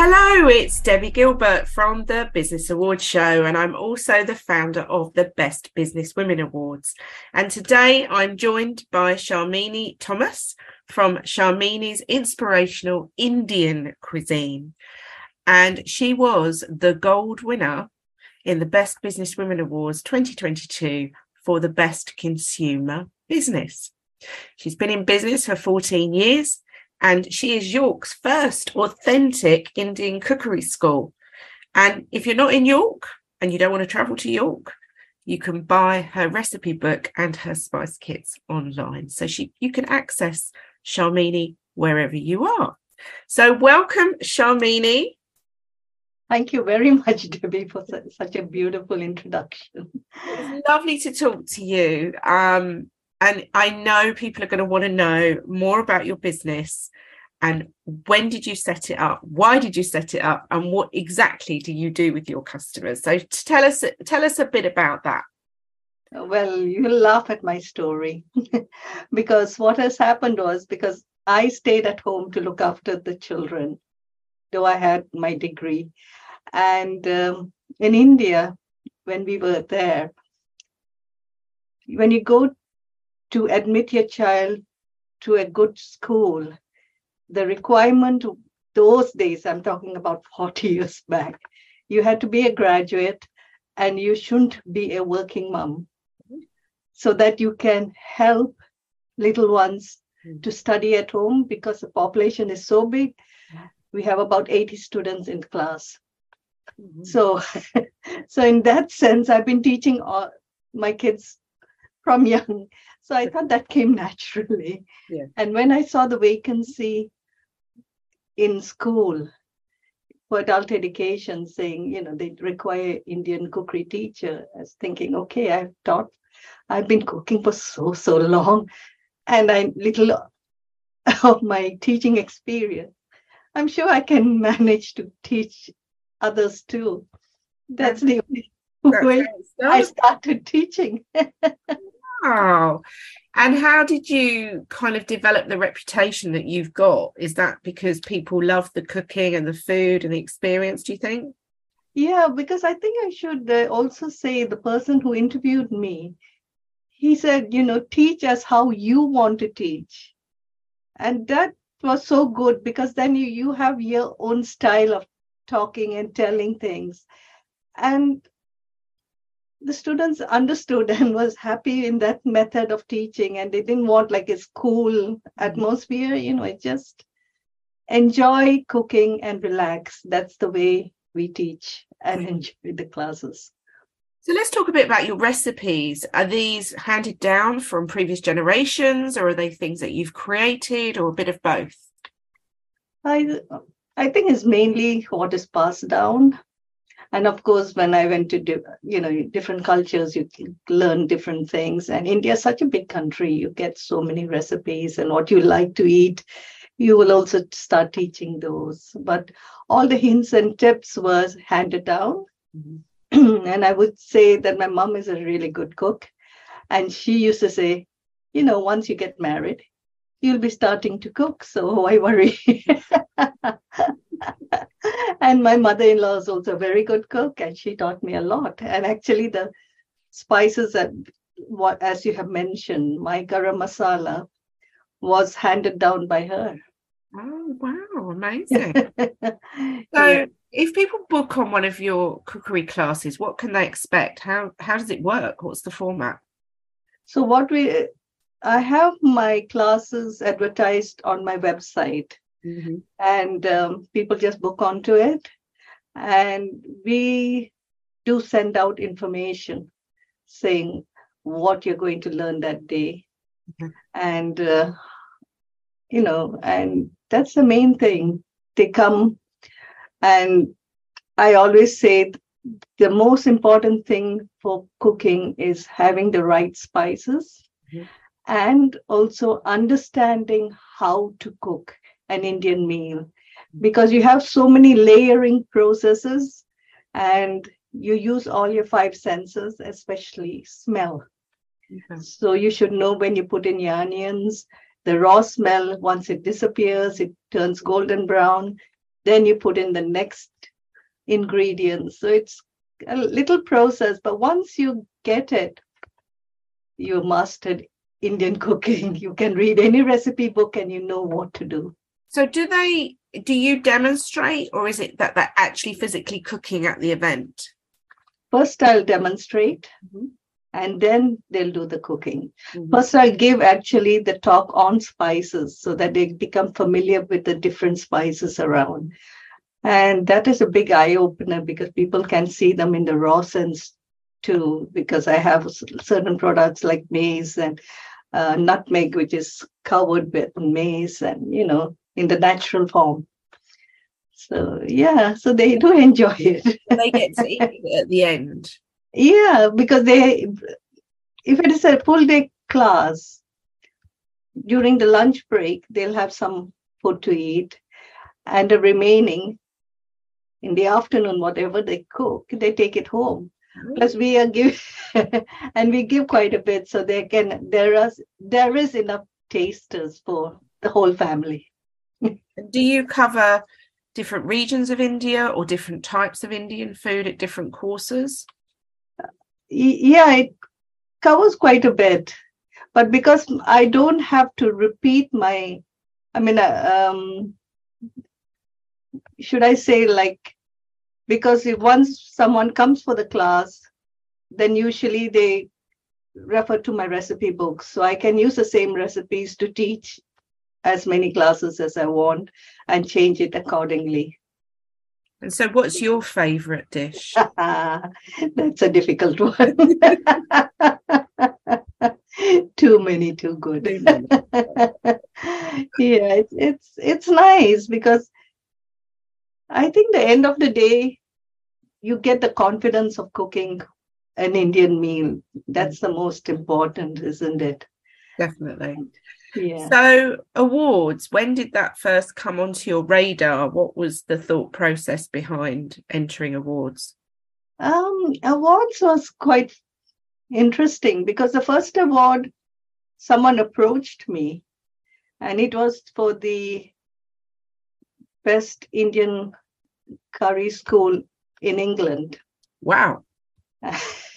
Hello, it's Debbie Gilbert from the Business Awards Show, and I'm also the founder of the Best Business Women Awards. And today I'm joined by Sharmini Thomas from Sharmini's Inspirational Indian Cuisine. And she was the gold winner in the Best Business Women Awards 2022 for the Best Consumer Business. She's been in business for 14 years and she is York's first authentic Indian cookery school. And if you're not in York and you don't want to travel to York, you can buy her recipe book and her spice kits online. So she you can access Sharmini wherever you are. So welcome, Sharmini. Thank you very much, Debbie, for such a beautiful introduction. It's lovely to talk to you. Um, and I know people are going to want to know more about your business and when did you set it up? Why did you set it up? And what exactly do you do with your customers? So tell us tell us a bit about that. Well, you'll laugh at my story because what has happened was because I stayed at home to look after the children, though I had my degree. And um, in India, when we were there, when you go to admit your child to a good school, the requirement those days, I'm talking about 40 years back, you had to be a graduate and you shouldn't be a working mom so that you can help little ones mm-hmm. to study at home because the population is so big. We have about 80 students in class. Mm-hmm. So, so in that sense, I've been teaching all my kids from young so I thought that came naturally. Yeah. And when I saw the vacancy in school for adult education saying, you know, they require Indian cookery teacher, I was thinking, okay, I've taught, I've been cooking for so, so long. And I little of my teaching experience. I'm sure I can manage to teach others too. That's the only way I started teaching. Wow. And how did you kind of develop the reputation that you've got? Is that because people love the cooking and the food and the experience, do you think? Yeah, because I think I should also say the person who interviewed me, he said, you know, teach us how you want to teach. And that was so good because then you, you have your own style of talking and telling things. And the students understood and was happy in that method of teaching and they didn't want like a school mm-hmm. atmosphere you know it just enjoy cooking and relax. That's the way we teach and mm-hmm. enjoy the classes. So let's talk a bit about your recipes. Are these handed down from previous generations or are they things that you've created or a bit of both? I i think it's mainly what is passed down and of course when i went to do, you know different cultures you learn different things. And india is such a big country. You get so many recipes and what you like to eat. You will also start teaching those. But all the hints and tips was handed down. Mm-hmm. and i would say that my mom is a really good cook. And she used to say you know once you get married you'll be starting to cook. So why worry and my mother-in-law is also a very good cook and she taught me a lot. And actually the spices that what as you have mentioned my garam masala was handed down by her. Oh wow. Amazing. So yeah. if people book on one of your cookery classes what can they expect? How how does it work? What's the format? So what we i have my classes advertised on my website Mm-hmm. And um, people just book onto it. And we do send out information saying what you're going to learn that day. mm-hmm. and uh, you know, and that's the main thing. They come, and I always say the most important thing for cooking is having the right spices mm-hmm. and also understanding how to cook an Indian meal because you have so many layering processes and you use all your five senses, especially smell. So you should know when you put in your onions, the raw smell, once it disappears, it turns golden brown. Then you put in the next ingredients. So it's a little process, but once you get it, you mastered Indian cooking. You can read any recipe book and you know what to do. So do they do you demonstrate or is it that they're actually physically cooking at the event? First I'll demonstrate mm-hmm. and then they'll do the cooking. Mm-hmm. First I'll give actually the talk on spices so that they become familiar with the different spices around. And that is a big eye opener because people can see them in the raw sense too, because I have certain products like mace and uh, nutmeg, which is covered with mace and, you know, in the natural form. So yeah, so they do enjoy it. they get to eat it at the end. Yeah, because they, if it is a full day class, during the lunch break, they'll have some food to eat, and the remaining in the afternoon, whatever they cook, they take it home. Mm-hmm. Plus, we are give, and we give quite a bit, so they can. There is there is enough tasters for the whole family. Do you cover different regions of India or different types of Indian food at different courses? Yeah, it covers quite a bit. But because I don't have to repeat my, I mean, uh, um, should I say like, because if once someone comes for the class, then usually they refer to my recipe books. So I can use the same recipes to teach as many classes as I want and change it accordingly. And so, what's your favorite dish? That's a difficult one. too many, too good. yeah, it's, it's it's nice because I think the end of the day, you get the confidence of cooking an Indian meal. That's mm. the most important, isn't it? Definitely. Yeah. So awards, when did that first come onto your radar? What was the thought process behind entering awards? Um, awards was quite interesting because the first award, someone approached me, and it was for the best Indian curry school in England. Wow.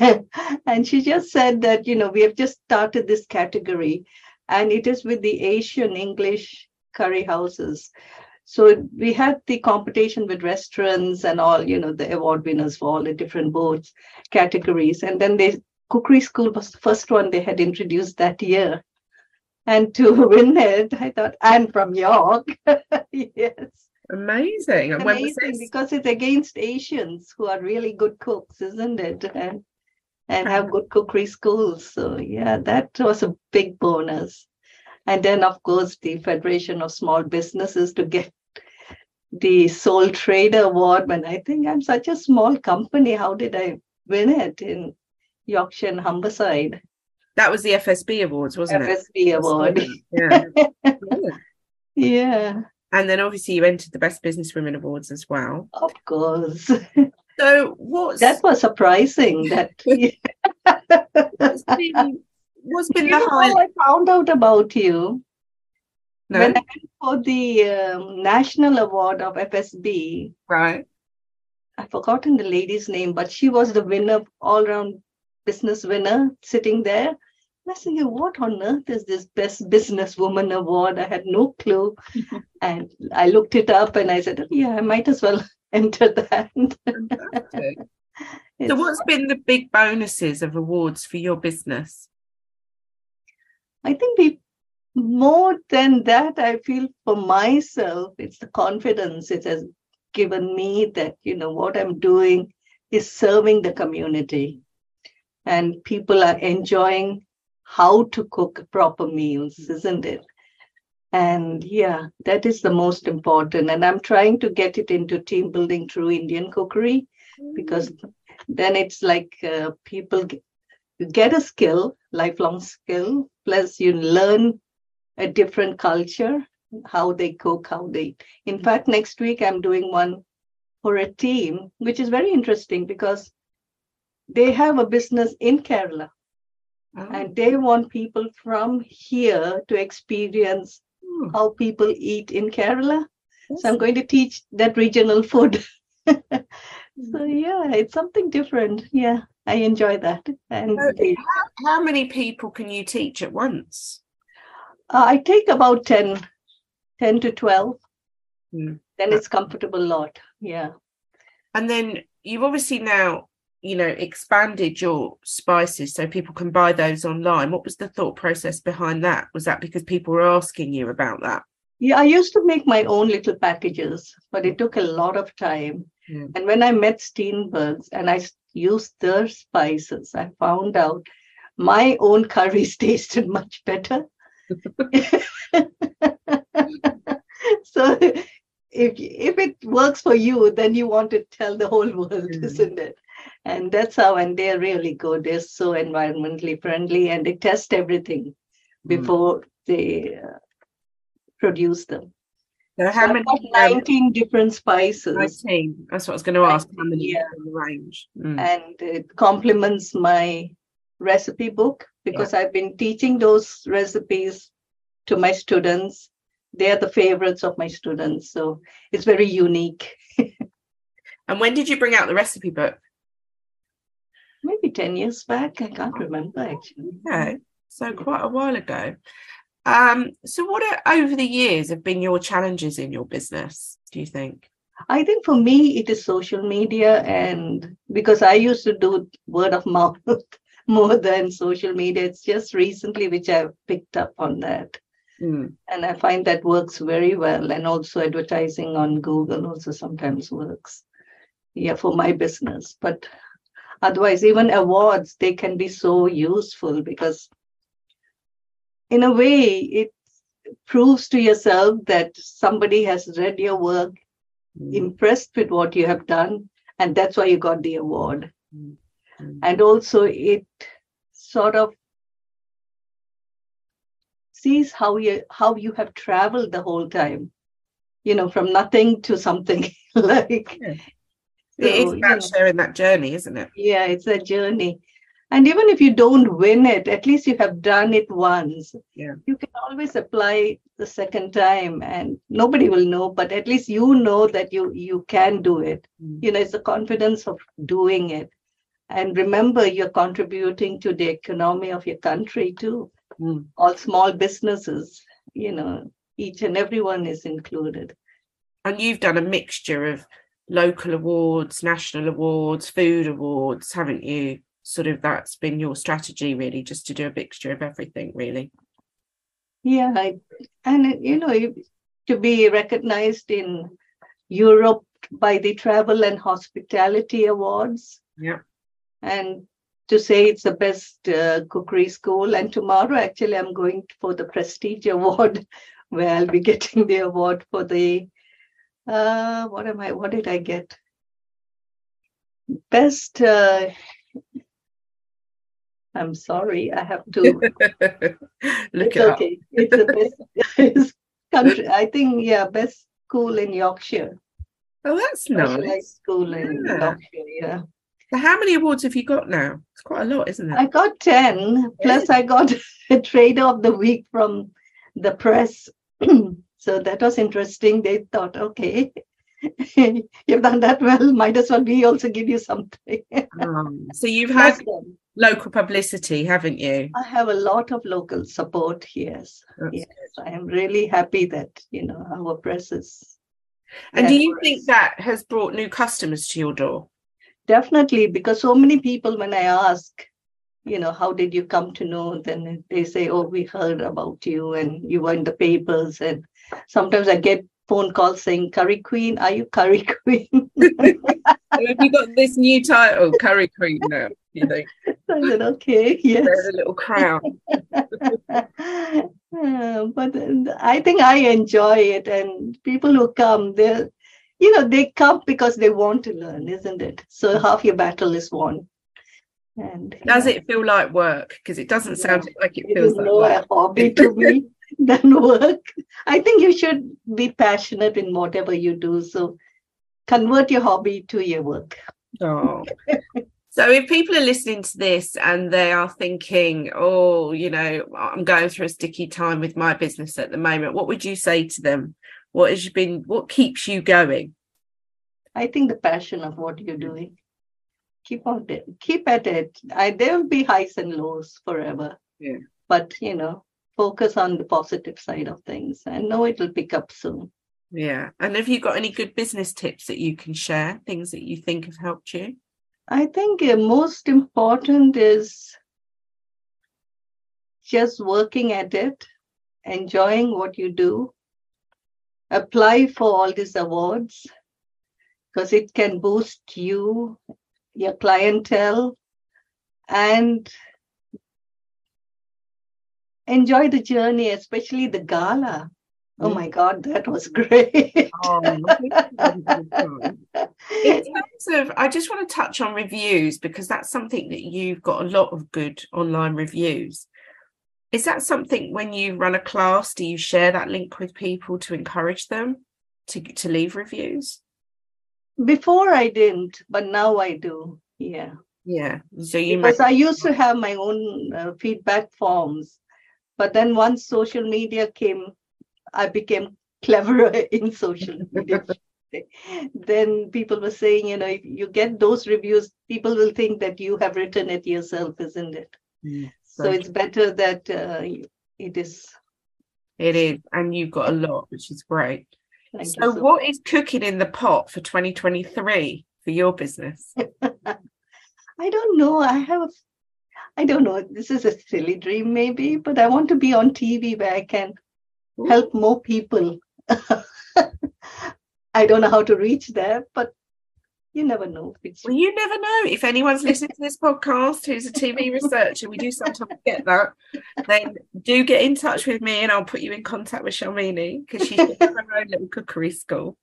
and she just said that, you know, we have just started this category and it is with the Asian English curry houses. So we had the competition with restaurants and all, you know, the award winners for all the different boards categories. And then the cookery school was the first one they had introduced that year. And to win it, I thought, and from York. yes. Amazing. And Amazing because it's against Asians who are really good cooks, isn't it? And and have good cookery schools. So yeah, that was a big bonus. And then of course the Federation of Small Businesses to get the Sole Trader Award. When I think I'm such a small company, how did I win it in Yorkshire and Humberside? That was the FSB Awards, wasn't FSB it? FSB Award. Yeah. yeah. And then obviously you entered the Best Business Women Awards as well. Of course. So what? That was surprising. That what's been, what's been you the highlight? I found out about you no. when I went for the um, national award of FSB. Right. I've forgotten the lady's name, but she was the winner, all round business winner, sitting there. I said, what on earth is this Best Businesswoman Award? I had no clue. and I looked it up and I said, yeah, I might as well enter that. so, what's been the big bonuses of awards for your business? I think we, more than that, I feel for myself, it's the confidence it has given me that, you know, what I'm doing is serving the community and people are enjoying how to cook proper meals, isn't it? And yeah, that is the most important. And I'm trying to get it into team building through Indian cookery because then it's like uh, people get, get a skill, lifelong skill, plus you learn a different culture, how they cook, how they. In mm-hmm. fact, next week I'm doing one for a team, which is very interesting because they have a business in Kerala. Oh. And they want people from here to experience hmm. how people eat in Kerala. Yes. So I'm going to teach that regional food. so yeah, it's something different. Yeah, I enjoy that. And so how, how, many people can you teach at once? Uh, I take about 10, 10 to 12. Hmm. Then it's comfortable lot. Yeah. And then you've obviously now you know expanded your spices so people can buy those online. What was the thought process behind that? Was that because people were asking you about that? Yeah i used to make my own little packages but it took a lot of time. And when i met steenbergs and i used their spices i found out my own curries tasted much better. So if if it works for you then you want to tell the whole world mm. isn't it and that's how and they're really good they're so environmentally friendly and they test everything hmm. before mm. they uh, produce them so how so many 19 um, different spices 19 that's what i was going to ask how many yeah. in the range mm. and it complements my recipe book because yeah. i've been teaching those recipes to my students they're the favorites of my students so it's very unique and when did you bring out the recipe book maybe 10 years back. I can't remember actually. Okay, so quite a while ago. Um, so, what are, over the years have been your challenges in your business, do you think? I think for me, it is social media, and because I used to do word of mouth more than social media, it's just recently which I've picked up on that. Mm. And I find that works very well. And also, advertising on Google also sometimes works. Yeah, for my business. But Otherwise, even awards, they can be so useful because, in a way, it proves to yourself that somebody has read your work, mm. impressed with what you have done, and that's why you got the award. Mm. And also, it sort of sees how you how you have traveled the whole time you know from nothing to something like yeah it is about sharing that journey, isn't it? Yeah, it's a journey. And even if you don't win it, at least you have done it once. Yeah. You can always apply the second time and nobody will know, but at least you know that you you can do it. Mm. You know, it's the confidence of doing it. And remember, you're contributing to the economy of your country too. Mm. All small businesses, you know, each and everyone is included. And you've done a mixture of local awards, national awards, food awards, haven't you? Sort of that's been your strategy, really, just to do a mixture of everything, really. Yeah, and you know, to be recognized in Europe by the Travel and Hospitality Awards. Yeah. And to say it's the best uh, cookery school. And tomorrow, actually, I'm going for the Prestige Award, where I'll be getting the award for the uh, what am I? What did I get? Best. Uh, I'm sorry, I have to. Look it's okay. It's the best country. I think yeah, best school in Yorkshire. Oh, that's nice. School in yeah. Yorkshire, yeah. So how many awards have you got now? It's quite a lot, isn't it? I got 10, plus I got a trader of the week from the press. So that was interesting. They thought, okay, you've done that well. Might as well we also give you something. um, so you've had local publicity, haven't you? I have a lot of local support. Yes, That's yes. Good. I am really happy that you know our press is. And do you think that has brought new customers to your door? Definitely, because so many people, when I ask, you know, how did you come to know? Then they say, oh, we heard about you and you were in the papers and sometimes I get phone calls saying, Curry Queen, are you Curry Queen? Have you got this new title, Curry Queen now? You think? I said, okay, yes. Wear a little crown. Uh, but I think I enjoy it, and people who come, they, you know, they come because they want to learn, isn't it? So half your battle is won. And Does yeah, it feel like work? Because it doesn't sound like it feels like more work. a hobby to me than work. I think you should be passionate in whatever you do. So convert your hobby to your work. Oh. So if people are listening to this and they are thinking, oh, you know, I'm going through a sticky time with my business at the moment, what would you say to them? What has been what keeps you going? I think the passion of what you're doing. Keep on it. Keep at it. I, there will be highs and lows forever. Yeah. But you know, focus on the positive side of things. I know it will pick up soon. Yeah. And have you got any good business tips that you can share? Things that you think have helped you? I think uh, most important is just working at it, enjoying what you do, apply for all these awards because it can boost you, your clientele, and enjoy the journey, especially the gala. Oh Mm. my God, that was great. Oh, I think it's really good fun. In terms of, I just want to touch on reviews because that's something that you've got a lot of good online reviews. Is that something when you run a class, do you share that link with people to encourage them to to leave reviews? Before I didn't, but now I do. Yeah. Yeah. So you because make, I used to have my own uh, feedback forms, but then once social media came, I became cleverer in social media. then people were saying, you know, if you get those reviews, people will think that you have written it yourself, isn't it? Mm, So so it's better that uh, it is. it is, and you've got a lot, which is great. Thank you So so what is cooking in the pot for 2023 for your business? I don't know. I have, I don't know. This is a silly dream, maybe, but I want to be on TV where I can help more people. I don't know how to reach there, but you never know. Well, you never know. If anyone's listening to this podcast who's a TV researcher, we do sometimes get that, then do get in touch with me and I'll put you in contact with Sharmini because she's got her own little cookery school.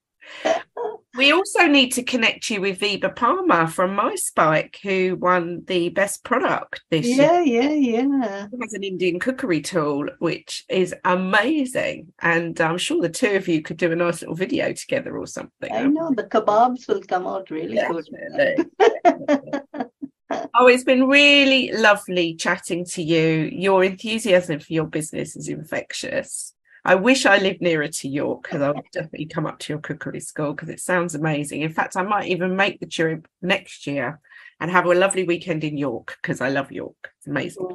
We also need to connect you with Viva Palmer from My Spike, who won the best product this year. yeah, yeah, yeah. Has an Indian cookery tool, which is amazing. And I'm sure the two of you could do a nice little video together or something. I know the kebabs will come out really Definitely. good. Oh, it's been really lovely chatting to you. Your enthusiasm for your business is infectious. I wish I lived nearer to York because I would definitely come up to your cookery school because it sounds amazing. In fact, I might even make the trip next year and have a lovely weekend in York because I love York. It's amazing.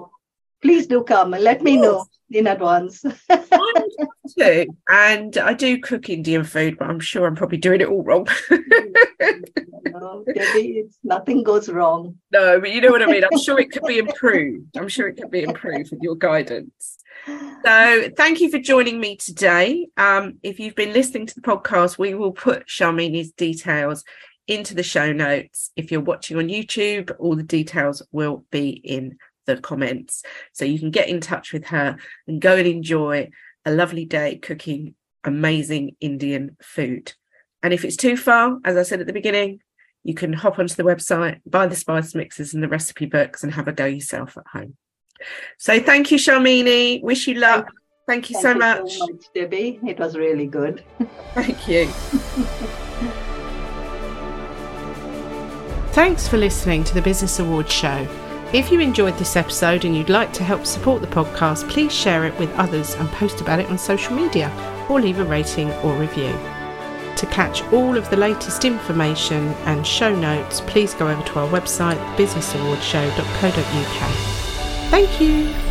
Please do come and let me know in advance. I would love to. And I do cook Indian food, but I'm sure I'm probably doing it all wrong. no, Debbie, it's, nothing goes wrong. no, but you know what I mean. I'm sure it could be improved. I'm sure it could be improved with your guidance. So thank you for joining me today. Um, if you've been listening to the podcast, we will put Sharmini's details into the show notes. If you're watching on YouTube, all the details will be in the comments. So you can get in touch with her and go and enjoy a lovely day cooking amazing Indian food. And if it's too far, as I said at the beginning, you can hop onto the website, buy the spice mixes and the recipe books, and have a go yourself at home. So thank you, Sharmini. Wish you luck. Thank you Thank so you much. so much, Debbie. It was really good. Thank you. Thanks for listening to the Business Awards Show. If you enjoyed this episode and you'd like to help support the podcast, please share it with others and post about it on social media or leave a rating or review. To catch all of the latest information and show notes, please go over to our website, businessawardshow.co.uk. Thank you.